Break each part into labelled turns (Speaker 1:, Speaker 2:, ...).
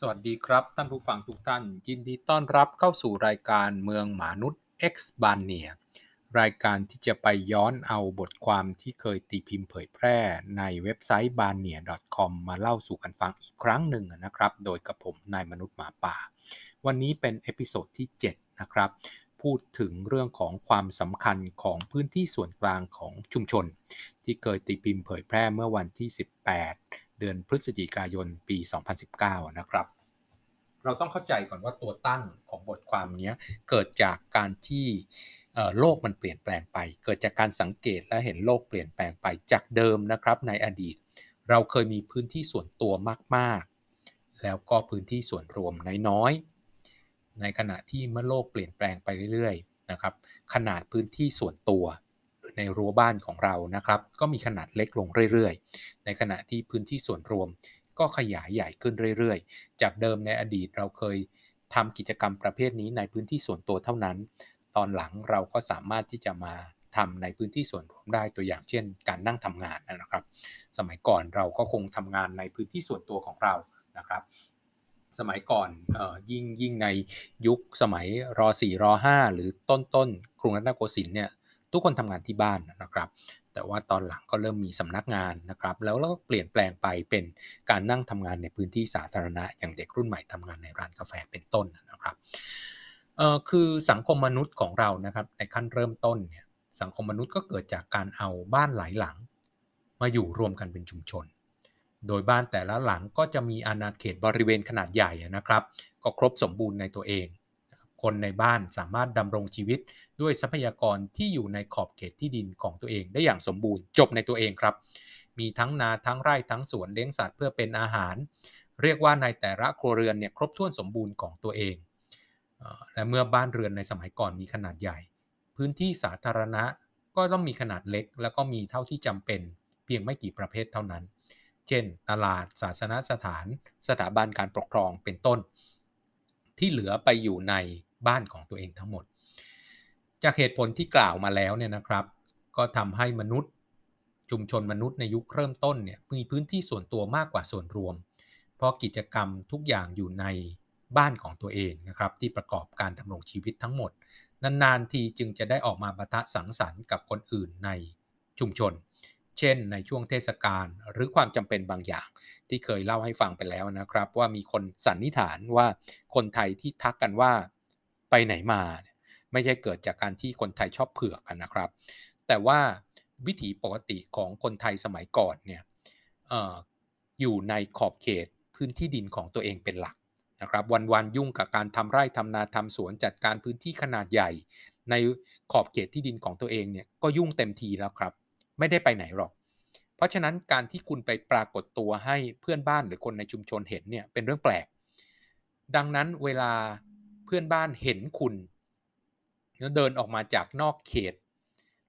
Speaker 1: สวัสดีครับท่านผู้ฟังทุกท่าน ยินดีต้อนรับเข้าสู่รายการเมืองมนุษย์ X บานเนียรายการที่จะไปย้อนเอาบทความที่เคยตีพิมพ์เผยแพร่ในเว็บไซต์ b a a n i a c o m มาเล่าสู่กันฟังอีกครั้งหนึ่งนะครับ โดยกับผมนายมนุษย์หมาป่า วันนี้เป็น episode ที่ 7 นะครับ พูดถึงเรื่องของความสำคัญของพื้นที่ส่วนกลางของชุมชน ที่เคยตีพิมพ์เผยแพร่เมื่อวันที่ 18 เดือนพฤศจิกายนปี 2019 นะครับ เราต้องเข้าใจก่อนว่าตัวตั้งของบทความนี้เกิดจากการที่โลกมันเปลี่ยนแปลงไป เกิดจากการสังเกตและเห็นโลกเปลี่ยนแปลงไปจากเดิมนะครับในอดีต เราเคยมีพื้นที่ส่วนตัวมาก ๆ แล้วก็พื้นที่ส่วนรวมน้อยๆในขณะที่เมื่อโลกเปลี่ยนแปลงไปเรื่อยๆนะครับขนาดพื้นที่ส่วนตัว ในรั้วบ้านของเรานะครับ ก็มีขนาดเล็กลงเรื่อยๆ ในขณะที่พื้นที่ส่วนรวมก็ขยายใหญ่ขึ้นเรื่อยๆ จากเดิมในอดีตเราเคยทำกิจกรรมประเภทนี้ในพื้นที่ส่วนตัวเท่านั้น ตอนหลังเราก็สามารถที่จะมาทำในพื้นที่ส่วนรวมได้ตัวอย่างเช่น การนั่งทำงานนะครับ สมัยก่อนเราก็คงทำงานในพื้นที่ส่วนตัวของเรานะครับ สมัยก่อนออยิ่งยิ่งในยุคสมัยร .4 ร .5 หรือต้นต้นกรุงรัตนโกสินทร์เนี่ย ทุกคนทำงานที่บ้านนะครับ แต่ว่าตอนหลังก็เริ่มมีสำนักงานนะครับ แล้วก็เปลี่ยนแปลงไปเป็นการนั่งทำงานในพื้นที่สาธารณะ อย่างเด็กรุ่นใหม่ทำงานในร้านกาแฟเป็นต้นนะครับเอ่อคือสังคมมนุษย์ของเรานะครับในขั้นเริ่มต้นเนี่ยสังคมมนุษย์ก็เกิดจากการเอาบ้านหลายหลัง มาอยู่รวมกันเป็นชุมชน โดยบ้านแต่ละหลังก็จะมีอาณาเขตบริเวณขนาดใหญ่นะครับ ก็ครบสมบูรณ์ในตัวเอง คนในบ้านสามารถดำรงชีวิต ด้วยทรัพยากรที่อยู่ในขอบเขตที่ดินของตัวเองได้อย่างสมบูรณ์จบในตัวเองครับ มีทั้งนาทั้งไร่ทั้งสวนเลี้ยงสัตว์เพื่อเป็นอาหาร เรียกว่าในแต่ละครัวเรือนเนี่ยครบถ้วนสมบูรณ์ของตัวเองและเมื่อบ้านเรือนในสมัยก่อนมีขนาดใหญ่ พื้นที่สาธารณะก็ต้องมีขนาดเล็ก แล้วก็มีเท่าที่จำเป็น เพียงไม่กี่ประเภทเท่านั้น เช่น ตลาดศาสนสถาน สถาบันการปกครองเป็นต้น ที่เหลือไปอยู่ในบ้านของตัวเองทั้งหมด จากเหตุผลที่กล่าวมาแล้วเนี่ยนะครับ ก็ทำให้มนุษย์ชุมชนมนุษย์ในยุคเริ่มต้นเนี่ยมีพื้นที่ส่วนตัวมากกว่าส่วนรวม เพราะกิจกรรมทุกอย่างอยู่ในบ้านของตัวเองนะครับ ที่ประกอบการดำรงชีวิตทั้งหมด นานๆทีจึงจะได้ออกมาปะทะสังสรรค์กับคนอื่นในชุมชน เช่น ในช่วงเทศกาลหรือความจำเป็นบางอย่าง ที่เคยเล่าให้ฟังไปแล้วนะครับ ว่ามีคนสันนิษฐานว่าคนไทยที่ทักกันว่าไปไหนมา ไม่ใช่เกิดจากการที่คนไทยชอบเผือกกันนะครับ แต่ว่าวิถีปกติของคนไทยสมัยก่อนเนี่ยออยู่ในขอบเขตพื้นที่ดินของตัวเองเป็นหลักนะครับวันๆยุ่งกับการทำไร่ทำนาทำสวนจัดการพื้นที่ขนาดใหญ่ ในขอบเขตที่ดินของตัวเองเนี่ยก็ยุ่งเต็มทีแล้วครับ ไม่ได้ไปไหนหรอก เพราะฉะนั้นการที่คุณไปปรากฏตัวให้เพื่อนบ้านหรือคนในชุมชนเห็นเนี่ยเป็นเรื่องแปลก ดังนั้นเวลาเพื่อนบ้านเห็นคุณ แล้วเดินออกมาจากนอกเขต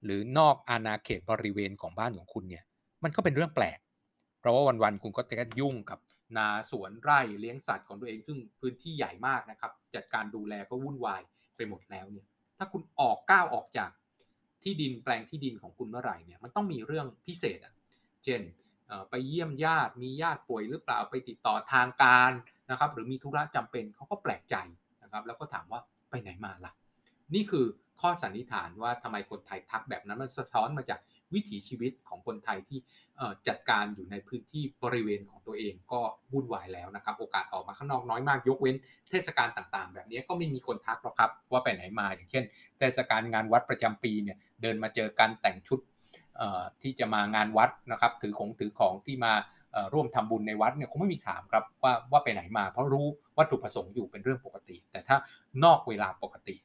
Speaker 1: หรือนอกอาณาเขตบริเวณของบ้านของคุณเนี่ย มันก็เป็นเรื่องแปลก เพราะว่าวันๆคุณก็จะยุ่งกับนาสวนไร่เลี้ยงสัตว์ของตัวเองซึ่งพื้นที่ใหญ่มากนะครับ จัดการดูแลก็วุ่นวายไปหมดแล้วเนี่ย ถ้าคุณออกก้าวออกจากที่ดินแปลงที่ดินของคุณเมื่อไหร่เนี่ยมันต้องมีเรื่องพิเศษอะ เช่นไปเยี่ยมญาติมีญาติป่วยหรือเปล่าไปติดต่อทางการนะครับ หรือมีธุระจำเป็นเขาก็แปลกใจ นี่คือข้อสันนิษฐานว่าทำไมคนไทยทักแบบนั้นมันสะท้อนมาจากวิถีชีวิตของคนไทยที่จัดการอยู่ในพื้นที่บริเวณของตัวเองก็วุ่นวายแล้วนะครับ โอกาสออกมาข้างนอกน้อยมากยกเว้น เทศกาลต่างๆ แบบนี้ก็ไม่มีคนทักหรอกครับ ว่าไปไหนมาอย่างเช่น เทศกาลงานวัดประจำปีเนี่ยเดินมาเจอกันแต่งชุดที่จะมางานวัดนะครับ ถือของถือของที่มาร่วมทำบุญในวัดเนี่ยคงไม่มีถามครับว่าว่าไปไหนมา เพราะรู้วัตถุประสงค์อยู่เป็นเรื่องปกติ แต่ถ้านอกเวลาปกติ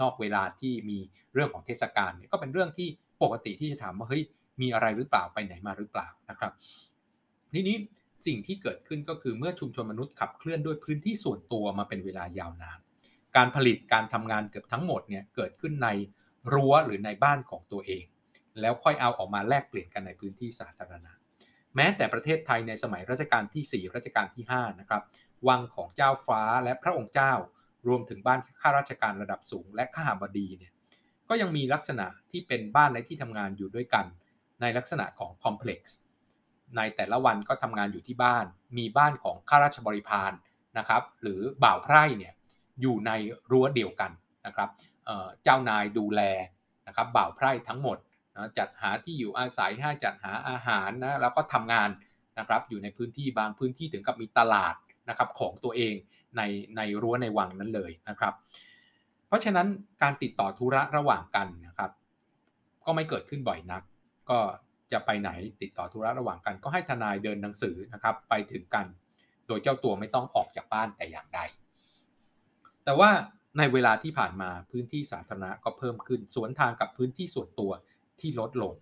Speaker 1: นอกเวลาที่มีเรื่องของเทศกาลเนี่ยก็เป็นเรื่องที่ปกติที่จะถามว่าเฮ้ยมีอะไรหรือเปล่าไปไหนมาหรือเปล่านะครับ ทีนี้สิ่งที่เกิดขึ้นก็คือเมื่อชุมชนมนุษย์ขับเคลื่อนด้วยพื้นที่ส่วนตัวมาเป็นเวลายาวนาน การผลิตการทำงานเกือบทั้งหมดเนี่ยเกิดขึ้นในรั้วหรือในบ้านของตัวเอง แล้วค่อยเอาออกมาแลกเปลี่ยนกันในพื้นที่สาธารณะ แม้แต่ประเทศไทยในสมัยรัชกาลที่ 4 รัชกาลที่5นะครับวังของเจ้าฟ้าและพระองค์เจ้า รวมถึงบ้านข้าราชการระดับสูง และข้าบดีเนี่ยก็ยังมีลักษณะที่เป็นบ้านและที่ทำงานอยู่ด้วยกัน ในลักษณะของคอมเพล็กซ์ในแต่ละวันก็ทำงานอยู่ที่บ้าน มีบ้านของข้าราชบริพารนะครับ หรือบ่าวไพร่เนี่ยอยู่ในรั้วเดียวกันนะครับเจ้านายดูแลนะครับบ่าวไพร่ทั้งหมดนะจัดหาที่อยู่อาศัยให้จัดหาอาหารนะแล้วก็ทำงานนะครับอยู่ในพื้นที่บางพื้นที่ถึงกับมีตลาด นะครับของตัวเองในในรั้วในวังนั้นเลยนะครับ เพราะฉะนั้นการติดต่อธุระระหว่างกันนะครับ ก็ไม่เกิดขึ้นบ่อยนัก ก็จะไปไหนติดต่อธุระระหว่างกัน ก็ให้ทนายเดินหนังสือนะครับไปถึงกัน โดยเจ้าตัวไม่ต้องออกจากบ้านแต่อย่างใด แต่ว่าในเวลาที่ผ่านมาพื้นที่สาธารณะก็เพิ่มขึ้นสวนทางกับพื้นที่ส่วนตัวที่ลดลง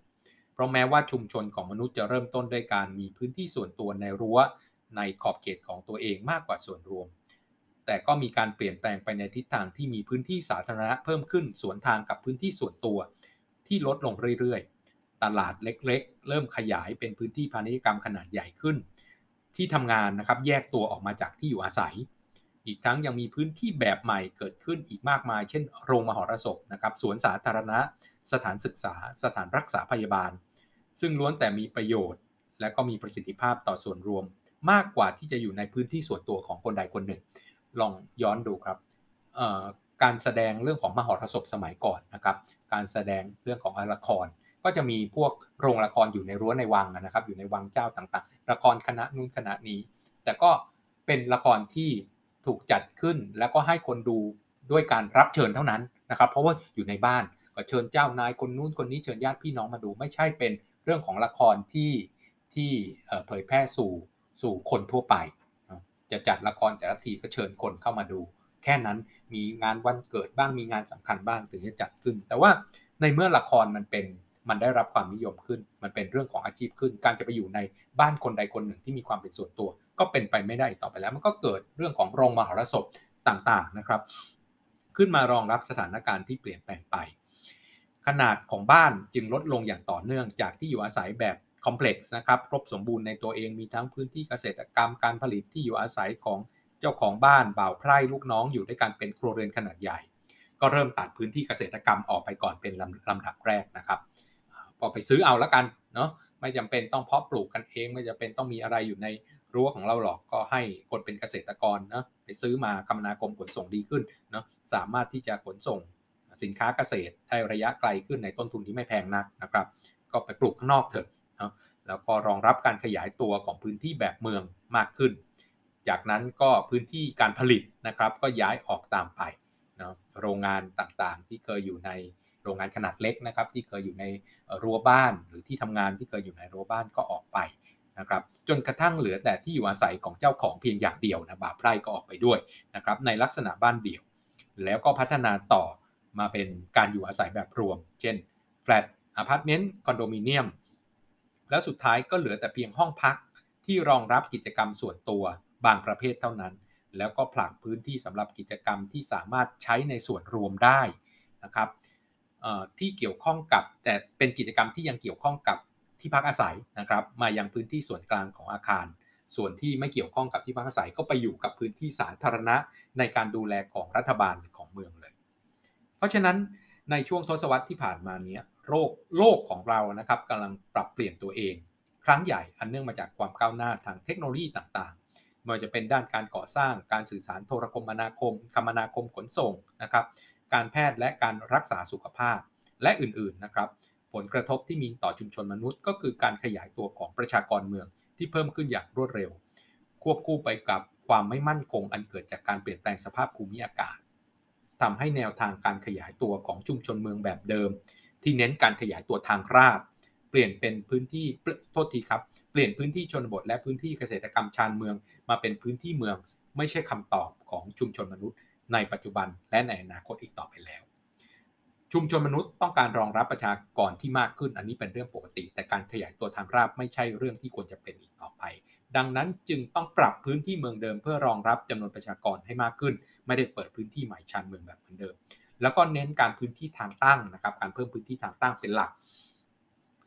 Speaker 1: เพราะแม้ว่าชุมชนของมนุษย์จะเริ่มต้นด้วยการมีพื้นที่ส่วนตัวในรั้ว ในขอบเขตของตัวเองมากกว่าส่วนรวม แต่ก็มีการเปลี่ยนแปลงไปในทิศทางที่มีพื้นที่สาธารณะเพิ่มขึ้นสวนทางกับพื้นที่ส่วนตัว ที่ลดลงเรื่อยๆ ตลาดเล็กๆ เริ่มขยายเป็นพื้นที่พาณิชยกรรมขนาดใหญ่ขึ้น ที่ทำงานนะครับแยกตัวออกมาจากที่อยู่อาศัย อีกทั้งยังมีพื้นที่แบบใหม่เกิดขึ้นอีกมากมาย เช่น โรงมหรสพนะครับสวนสาธารณะ สถานศึกษา สถานรักษาพยาบาล ซึ่งล้วนแต่มีประโยชน์ และก็มีประสิทธิภาพต่อส่วนรวม มากกว่าที่จะอยู่ในพื้นที่ส่วนตัวของคนใดคนหนึ่ง ลองย้อนดูครับการแสดงเรื่องของมหรสพสมัยก่อนนะครับการแสดงเรื่องของละคร ก็จะมีพวกโรงละครอยู่ในรั้วในวังนะครับ อยู่ในวังเจ้าต่างๆ ละครคณะนู้นคณะนี้ แต่ก็เป็นละครที่ถูกจัดขึ้นแล้วก็ให้คนดูด้วยการรับเชิญเท่านั้นนะครับ เพราะว่าอยู่ในบ้านก็เชิญเจ้านายคนนู้นคนนี้เชิญญาติพี่น้องมาดู ไม่ใช่เป็นเรื่องของละครที่ที่เผยแพร่สู่ สู่คนทั่วไป จะจัดละครแต่ละทีก็เชิญคนเข้ามาดู แค่นั้นมีงานวันเกิดบ้างมีงานสำคัญบ้างถึงจะจัดขึ้น แต่ว่าในเมื่อละครมันเป็นมันได้รับความนิยมขึ้น มันเป็นเรื่องของอาชีพขึ้น การจะไปอยู่ในบ้านคนใดคนหนึ่งที่มีความเป็นส่วนตัว ก็เป็นไปไม่ได้ต่อไปแล้ว มันก็เกิดเรื่องของโรงมหรสพต่างๆนะครับ ขึ้นมารองรับสถานการณ์ที่เปลี่ยนแปลงไป ขนาดของบ้านจึงลดลงอย่างต่อเนื่องจากที่อยู่อาศัยแบบ คอมเพล็กซ์นะครับครบสมบูรณ์ในตัวเองมีทั้งพื้นที่เกษตรกรรมการผลิตที่อยู่อาศัยของเจ้าของบ้านบ่าวไพร่ลูกน้องอยู่ด้วยกันเป็นครัวเรือนขนาดใหญ่ ก็เริ่มตัดพื้นที่เกษตรกรรมออกไปก่อนเป็นลำลำดับแรกนะครับพอไปซื้อเอาแล้วกันเนาะไม่จำเป็นต้องเพาะปลูกกันเอง ไม่จำเป็นต้องมีอะไรอยู่ในรั้วของเราหรอกก็ให้คนเป็นเกษตรกรนะไปซื้อมาคมนาคมขนส่งดีขึ้นเนาะสามารถที่จะขนส่งสินค้าเกษตรได้ระยะไกลขึ้นในต้นทุนที่ไม่แพงนักนะครับ ก็ไปปลูกข้างนอกเถอะ นะแล้วก็รองรับการขยายตัวของพื้นที่แบบเมืองมากขึ้น จากนั้นก็พื้นที่การผลิตนะครับ ก็ย้ายออกตามไปนะโรงงานต่างๆ ที่เคยอยู่ในโรงงานขนาดเล็กนะครับ ที่เคยอยู่ในรั้วบ้าน หรือที่ทำงานที่เคยอยู่ในรั้วบ้านก็ออกไปนะครับจนกระทั่งเหลือแต่ที่อยู่อาศัยของเจ้าของเพียงอย่างเดียวนะบาปไร่ก็ออกไปด้วยนะครับในลักษณะบ้านเดี่ยว แล้วก็พัฒนาต่อมาเป็นการอยู่อาศัยแบบรวม เช่นแฟลตอพาร์ตเมนต์คอนโดมิเนียม แล้วสุดท้ายก็เหลือแต่เพียงห้องพักที่รองรับกิจกรรมส่วนตัวบางประเภทเท่านั้น แล้วก็ผลักพื้นที่สำหรับกิจกรรมที่สามารถใช้ในส่วนรวมได้นะครับที่เกี่ยวข้องกับแต่เป็นกิจกรรมที่ยังเกี่ยวข้องกับที่พักอาศัยนะครับมายังพื้นที่ส่วนกลางของอาคาร ส่วนที่ไม่เกี่ยวข้องกับที่พักอาศัยก็ไปอยู่กับพื้นที่สาธารณะในการดูแลของรัฐบาลหรือของเมืองเลย เพราะฉะนั้นในช่วงทศวรรษที่ผ่านมานี้ โลกโลกของเรานะครับกำลังปรับเปลี่ยนตัวเอง ครั้งใหญ่อันเนื่องมาจากความก้าวหน้าทางเทคโนโลยีต่างๆไม่ว่าจะเป็นด้านการก่อสร้างการสื่อสารโทรคมนาคม คมนาคมขนส่งนะครับการแพทย์และการรักษาสุขภาพและอื่นๆนะครับ ผลกระทบที่มีต่อชุมชนมนุษย์ ก็คือการขยายตัวของประชากรเมืองที่เพิ่มขึ้นอย่างรวดเร็ว ควบคู่ไปกับความไม่มั่นคงอันเกิดจากการเปลี่ยนแปลงสภาพภูมิอากาศทำให้แนวทางการขยายตัวของชุมชนเมืองแบบเดิม ที่เน้นการขยายตัวทางราบ เปลี่ยนเป็นพื้นที่โทษทีครับ เปลี่ยนพื้นที่ชนบทและพื้นที่เกษตรกรรมชานเมือง มาเป็นพื้นที่เมือง ไม่ใช่คำตอบของชุมชนมนุษย์ ในปัจจุบันและในอนาคตอีกต่อไปแล้ว ชุมชนมนุษย์ต้องการรองรับประชากรที่มากขึ้น อันนี้เป็นเรื่องปกติ แต่การขยายตัวทางราบไม่ใช่เรื่องที่ควรจะเป็นอีกต่อไป ดังนั้นจึงต้องปรับพื้นที่เมืองเดิม เพื่อรองรับจำนวนประชากรให้มากขึ้น ไม่ได้เปิดพื้นที่ใหม่ชานเมืองแบบเหมือนเดิม แล้วก็เน้นการพื้นที่ทางตั้งนะครับการเพิ่มพื้นที่ทางตั้งเป็นหลัก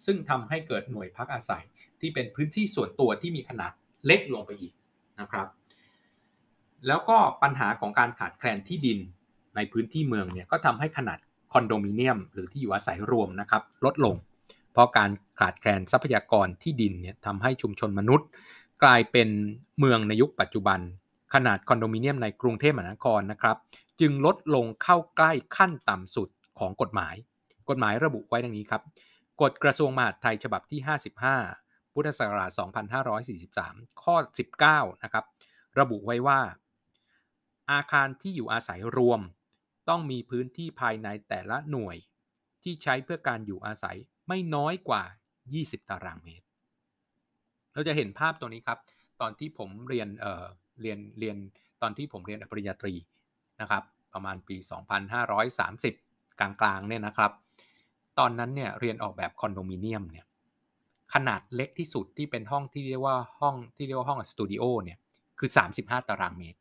Speaker 1: ซึ่งทำให้เกิดหน่วยพักอาศัยที่เป็นพื้นที่ส่วนตัวที่มีขนาดเล็กลงไปอีกนะครับ แล้วก็ปัญหาของการขาดแคลนที่ดินในพื้นที่เมืองเนี่ยก็ทำให้ขนาดคอนโดมิเนียม หรือที่อยู่อาศัยรวมนะครับลดลง เพราะการขาดแคลนทรัพยากรที่ดินเนี่ยทำให้ชุมชนมนุษย์ กลายเป็นเมืองในยุคปัจจุบัน ขนาดคอนโดมิเนียมในกรุงเทพมหานครนะครับ จึงลดลงเข้าใกล้ขั้นต่ำสุดของกฎหมาย กฎหมายระบุไว้ดังนี้ครับ กฎกระทรวงมหาดไทยฉบับที่ 55 พุทธศักราช 2543 ข้อ 19 นะครับ ระบุไว้ว่า อาคารที่อยู่อาศัยรวม ต้องมีพื้นที่ภายในแต่ละหน่วย ที่ใช้เพื่อการอยู่อาศัยไม่น้อยกว่า 20 ตารางเมตร เราจะเห็นภาพตัวนี้ครับ ตอนที่ผมเรียนเอ่อ เรียนเรียนตอนที่ผมเรียนปริญญาตรีนะครับ ประมาณปี 2530 กลางๆเนี่ยนะครับ ตอนนั้นเนี่ยเรียนออกแบบคอนโดมิเนียมเนี่ยขนาดเล็กที่สุดที่เป็นห้องที่เรียกว่าห้องที่เรียกว่าห้องสตูดิโอเนี่ยคือ 35 ตารางเมตร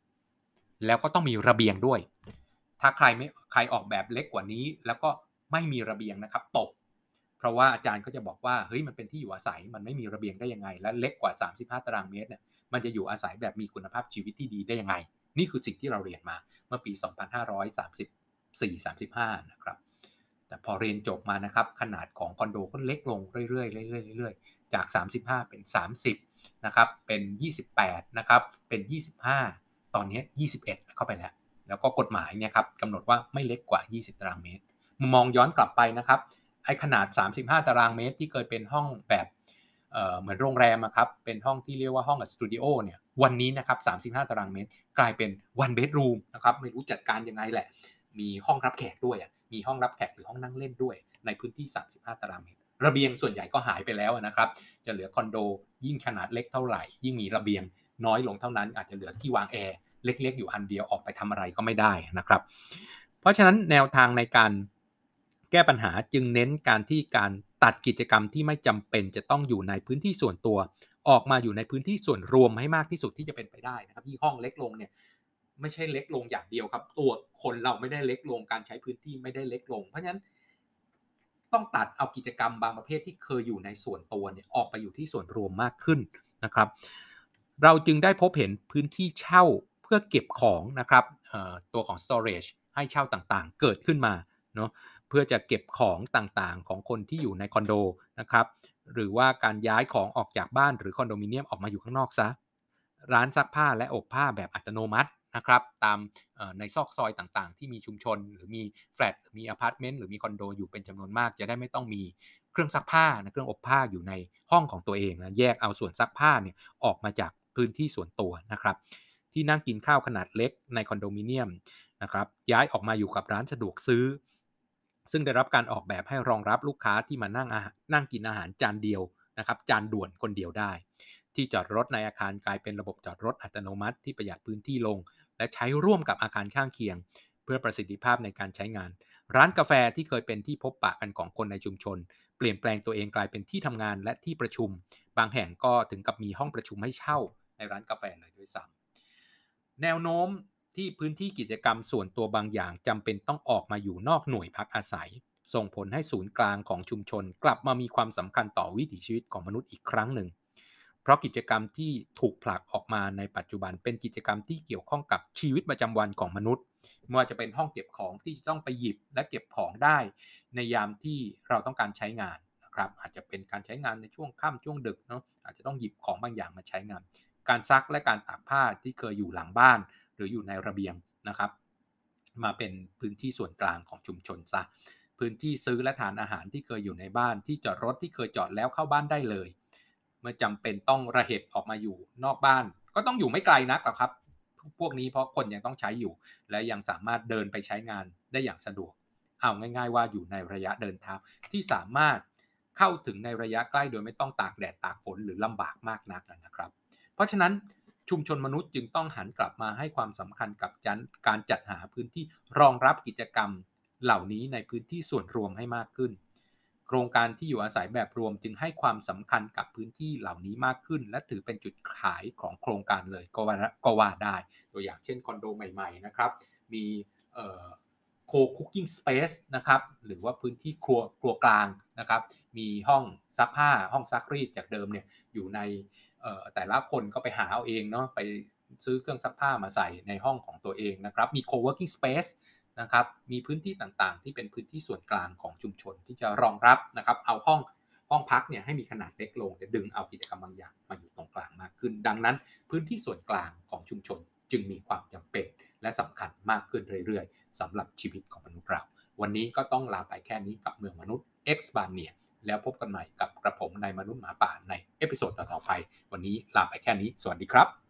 Speaker 1: แล้วก็ต้องมีระเบียงด้วย ถ้าใครไม่ใครออกแบบเล็กกว่านี้ แล้วก็ไม่มีระเบียงนะครับ ตก เพราะว่าอาจารย์ก็จะบอกว่าเฮ้ยมันเป็นที่อยู่อาศัยมันไม่มีระเบียงได้ยังไง และเล็กกว่า 35 ตารางเมตรเนี่ยมันจะอยู่อาศัยแบบมีคุณภาพชีวิตที่ดีได้ยังไง นี่คือสิ่งที่เราเรียนมาเมื่อปี 2534-35 นะครับแต่พอเรียนจบมานะครับขนาดของคอนโดก็เล็กลงเรื่อยๆเรื่อยๆเรื่อยๆจาก 35 เป็น 30นะครับเป็น 28นะครับเป็น 25 ตอนนี้ 21 เข้าไปแล้ว แล้วก็กฎหมายเนี่ยครับกำหนดว่าไม่เล็กกว่า 20 ตารางเมตรมองย้อนกลับไปนะครับ ไอ้ขนาด 35 ตารางเมตรที่เคยเป็นห้องแบบเหมือนโรงแรมครับ เป็นห้องที่เรียกว่าห้องสตูดิโอเนี่ย วันนี้นะครับ 35 ตารางเมตร กลายเป็น one bedroom นะครับ ไม่รู้จัดการยังไงแหละ มีห้องรับแขกด้วยมีห้องรับแขกหรือห้องนั่งเล่นด้วย ในพื้นที่ 35 ตารางเมตร ระเบียงส่วนใหญ่ก็หายไปแล้วนะครับ จะเหลือคอนโดยิ่งขนาดเล็กเท่าไหร่ ยิ่งมีระเบียงน้อยลงเท่านั้น อาจจะเหลือที่วางแอร์เล็กๆ อยู่อันเดียวออกไปทำอะไรก็ไม่ได้นะครับ เพราะฉะนั้นแนวทางในการ แก้ปัญหาจึงเน้นการที่การตัดกิจกรรมที่ไม่จำเป็นจะต้องอยู่ในพื้นที่ส่วนตัว ออกมาอยู่ในพื้นที่ส่วนรวมให้มากที่สุดที่จะเป็นไปได้นะครับที่ห้องเล็กลงเนี่ยไม่ใช่เล็กลงอย่างเดียวครับ ตัวคนเราไม่ได้เล็กลงการใช้พื้นที่ไม่ได้เล็กลง เพราะฉะนั้นต้องตัดเอากิจกรรมบางประเภทที่เคยอยู่ในส่วนตัวเนี่ยออกไปอยู่ที่ส่วนรวมมากขึ้นนะครับ เราจึงได้พบเห็นพื้นที่เช่าเพื่อเก็บของนะครับตัวของ storage ให้เช่าต่างๆ เกิดขึ้นมาเนาะ เพื่อจะเก็บของต่างๆ ของคนที่อยู่ในคอนโดนะครับหรือว่าการย้ายของออกจากบ้านหรือคอนโดมิเนียมออกมาอยู่ข้างนอกซะร้านซักผ้าและอบผ้าแบบอัตโนมัตินะครับตามในซอกซอยต่างๆ ที่มีชุมชน หรือมีแฟลตมีอพาร์ตเมนต์หรือมีคอนโดอยู่เป็นจำนวนมาก จะได้ไม่ต้องมีเครื่องซักผ้านะเครื่องอบผ้าอยู่ในห้องของตัวเองนะแยกเอาส่วนซักผ้าเนี่ยออกมาจากพื้นที่ส่วนตัวนะครับที่นั่งกินข้าวขนาดเล็กในคอนโดมิเนียมนะครับย้ายออกมาอยู่กับร้านสะดวกซื้อ ซึ่งได้รับการออกแบบให้รองรับลูกค้าที่มานั่งนั่งกินอาหารจานเดียวนะครับจานด่วนคนเดียวได้ ที่จอดรถในอาคารกลายเป็นระบบจอดรถอัตโนมัติที่ประหยัดพื้นที่ลง และใช้ร่วมกับอาคารข้างเคียง เพื่อประสิทธิภาพในการใช้งาน ร้านกาแฟที่เคยเป็นที่พบปะกันของคนในชุมชน เปลี่ยนแปลงตัวเองกลายเป็นที่ทำงานและที่ประชุม บางแห่งก็ถึงกับมีห้องประชุมให้เช่าในร้านกาแฟเลยด้วยซ้ำแนวโน้ม ที่พื้นที่กิจกรรมส่วนตัวบางอย่างจำเป็นต้องออกมาอยู่นอกหน่วยพักอาศัย ส่งผลให้ศูนย์กลางของชุมชน กลับมามีความสำคัญต่อวิถีชีวิตของมนุษย์อีกครั้งหนึ่ง เพราะกิจกรรมที่ถูกผลักออกมาในปัจจุบันเป็นกิจกรรมที่เกี่ยวข้องกับชีวิตประจำวันของมนุษย์ไม่ว่าจะเป็นห้องเก็บของที่ต้องไปหยิบและเก็บของได้ ในยามที่เราต้องการใช้งานนะครับอาจจะเป็นการใช้งานในช่วงค่ำช่วงดึกเนาะอาจจะต้องหยิบของบางอย่างมาใช้งาน การซักและการตากผ้าที่เคยอยู่หลังบ้าน หรืออยู่ในระเบียงนะครับ มาเป็นพื้นที่ส่วนกลางของชุมชนซะพื้นที่ซื้อและทานอาหารที่เคยอยู่ในบ้านที่จอดรถที่เคยจอดแล้วเข้าบ้านได้เลย เมื่อจำเป็นต้องระเหตุออกมาอยู่นอกบ้าน ก็ต้องอยู่ไม่ไกลนักหรอกครับ พวกนี้เพราะคนยังต้องใช้อยู่ และยังสามารถเดินไปใช้งานได้อย่างสะดวก เอาง่าย ๆ ว่าอยู่ในระยะเดินเท้าที่สามารถเข้าถึงในระยะใกล้โดยไม่ต้องตากแดดตากฝนหรือลำบากมากนักนะครับ เพราะฉะนั้น ชุมชนมนุษย์จึงต้องหันกลับมาให้ความสำคัญกับการจัดหาพื้นที่รองรับกิจกรรมเหล่านี้ในพื้นที่ส่วนรวมให้มากขึ้น โครงการที่อยู่อาศัยแบบรวมจึงให้ความสำคัญกับพื้นที่เหล่านี้มากขึ้น และถือเป็นจุดขายของโครงการเลยก็ว่าก็ว่าได้ ตัวอย่างเช่นคอนโดใหม่ๆนะครับ มีโคคุกกิ้งสเปซนะครับหรือว่าพื้นที่ครัวครัวกลางนะครับ มีห้องซักผ้าห้องซักรีดจากเดิมเนี่ยอยู่ใน แต่ละคนก็ไปหาเอาเองเนาะไปซื้อเครื่องซักผ้ามาใส่ในห้องของตัวเองนะครับมี co-working space นะครับมีพื้นที่ต่างๆ ที่เป็นพื้นที่ส่วนกลางของชุมชนที่จะรองรับนะครับเอาห้องห้องพักเนี่ยให้มีขนาดเล็กลงแต่ดึงเอากิจกรรมบางอย่างมาอยู่ตรงกลางมากขึ้น ดังนั้นพื้นที่ส่วนกลางของชุมชนจึงมีความจำเป็นและสำคัญมากขึ้นเรื่อยๆสำหรับชีวิตของมนุษย์เรา วันนี้ก็ต้องลาไปแค่นี้กับเมืองมนุษย์ X บานเนีย แล้วพบกันใหม่กับกระผมนายมนุษย์หมาป่าใน episode ต่อๆไป วันนี้ลาไปแค่นี้ สวัสดีครับ